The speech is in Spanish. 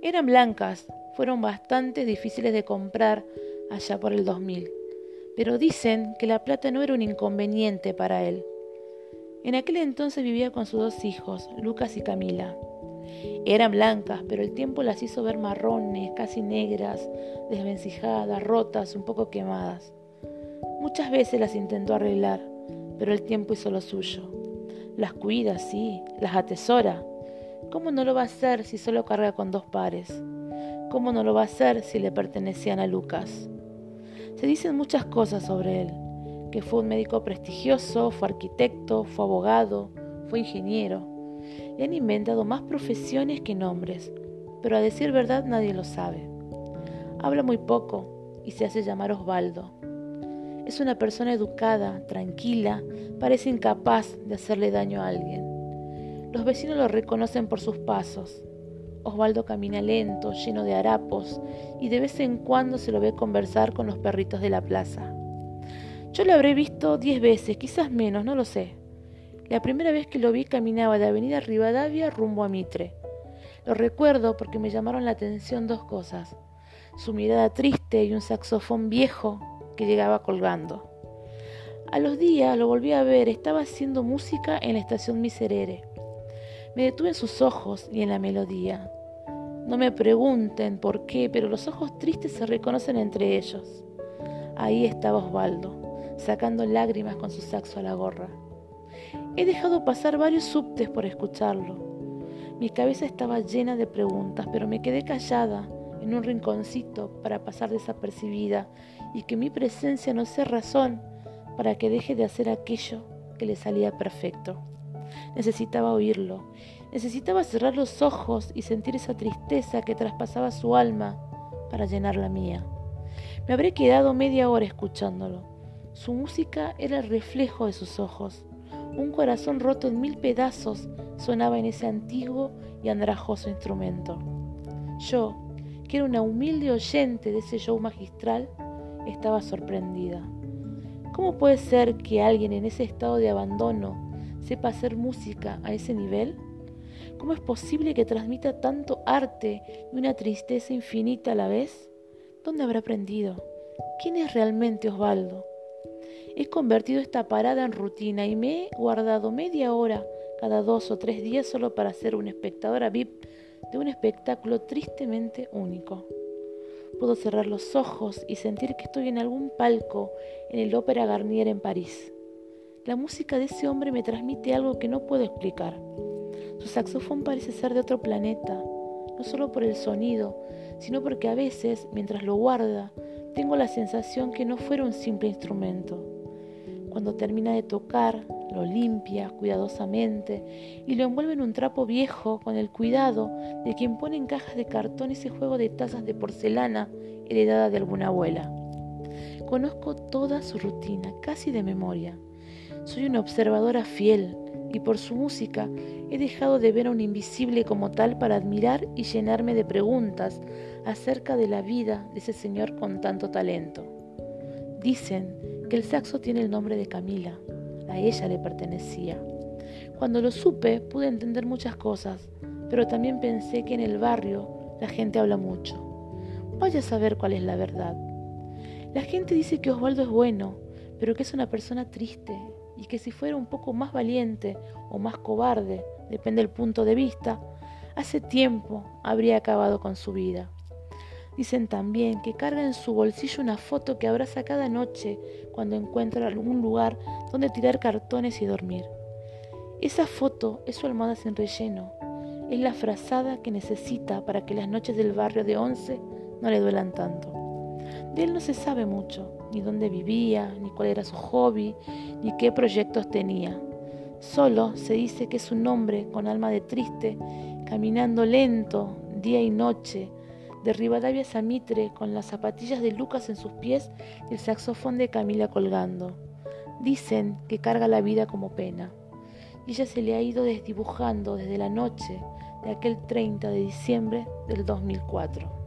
Eran blancas, fueron bastante difíciles de comprar allá por el 2000, pero dicen que la plata no era un inconveniente para él. En aquel entonces vivía con sus dos hijos, Lucas y Camila. Eran blancas, pero el tiempo las hizo ver marrones, casi negras, desvencijadas, rotas, un poco quemadas. Muchas veces las intentó arreglar, pero el tiempo hizo lo suyo. Las cuida, sí, las atesora. ¿Cómo no lo va a hacer si solo carga con dos pares? ¿Cómo no lo va a hacer si le pertenecían a Lucas? Se dicen muchas cosas sobre él, que fue un médico prestigioso, fue arquitecto, fue abogado, fue ingeniero. Le han inventado más profesiones que nombres, pero a decir verdad nadie lo sabe. Habla muy poco y se hace llamar Osvaldo. Es una persona educada, tranquila, parece incapaz de hacerle daño a alguien. Los vecinos lo reconocen por sus pasos. Osvaldo camina lento, lleno de harapos, y de vez en cuando se lo ve conversar con los perritos de la plaza. Yo lo habré visto diez veces, quizás menos, no lo sé. La primera vez que lo vi caminaba de Avenida Rivadavia rumbo a Mitre. Lo recuerdo porque me llamaron la atención dos cosas. Su mirada triste y un saxofón viejo que llegaba colgando. A los días lo volví a ver, estaba haciendo música en la estación Miserere. Me detuve en sus ojos y en la melodía. No me pregunten por qué, pero los ojos tristes se reconocen entre ellos. Ahí estaba Osvaldo, sacando lágrimas con su saxo a la gorra. He dejado pasar varios subtes por escucharlo. Mi cabeza estaba llena de preguntas, pero me quedé callada en un rinconcito para pasar desapercibida y que mi presencia no sea razón para que deje de hacer aquello que le salía perfecto. Necesitaba oírlo, necesitaba cerrar los ojos y sentir esa tristeza que traspasaba su alma para llenar la mía. Me habré quedado media hora escuchándolo. Su música era el reflejo de sus ojos. Un corazón roto en mil pedazos sonaba en ese antiguo y andrajoso instrumento. Yo, que era una humilde oyente de ese show magistral, estaba sorprendida. ¿Cómo puede ser que alguien en ese estado de abandono sepa hacer música a ese nivel? ¿Cómo es posible que transmita tanto arte y una tristeza infinita a la vez? ¿Dónde habrá aprendido? ¿Quién es realmente Osvaldo? He convertido esta parada en rutina y me he guardado media hora cada dos o tres días solo para ser una espectadora VIP de un espectáculo tristemente único. Puedo cerrar los ojos y sentir que estoy en algún palco en el Ópera Garnier en París. La música de ese hombre me transmite algo que no puedo explicar. Su saxofón parece ser de otro planeta, no solo por el sonido, sino porque a veces, mientras lo guarda, tengo la sensación que no fuera un simple instrumento. Cuando termina de tocar, lo limpia cuidadosamente y lo envuelve en un trapo viejo con el cuidado de quien pone en cajas de cartón ese juego de tazas de porcelana heredada de alguna abuela. Conozco toda su rutina, casi de memoria. Soy una observadora fiel y por su música he dejado de ver a un invisible como tal para admirar y llenarme de preguntas acerca de la vida de ese señor con tanto talento. Dicen que el saxo tiene el nombre de Camila, a ella le pertenecía. Cuando lo supe pude entender muchas cosas, pero también pensé que en el barrio la gente habla mucho. Vaya a saber cuál es la verdad. La gente dice que Osvaldo es bueno, pero que es una persona triste y que si fuera un poco más valiente o más cobarde, depende del punto de vista, hace tiempo habría acabado con su vida. Dicen también que carga en su bolsillo una foto que abraza cada noche cuando encuentra algún lugar donde tirar cartones y dormir. Esa foto es su almohada sin relleno, es la frazada que necesita para que las noches del barrio de Once no le duelan tanto. De él no se sabe mucho, ni dónde vivía, ni cuál era su hobby, ni qué proyectos tenía. Solo se dice que es un hombre con alma de triste, caminando lento, día y noche, de Rivadavia a Mitre, con las zapatillas de Lucas en sus pies y el saxofón de Camila colgando. Dicen que carga la vida como pena. Y ella se le ha ido desdibujando desde la noche de aquel 30 de diciembre del 2004.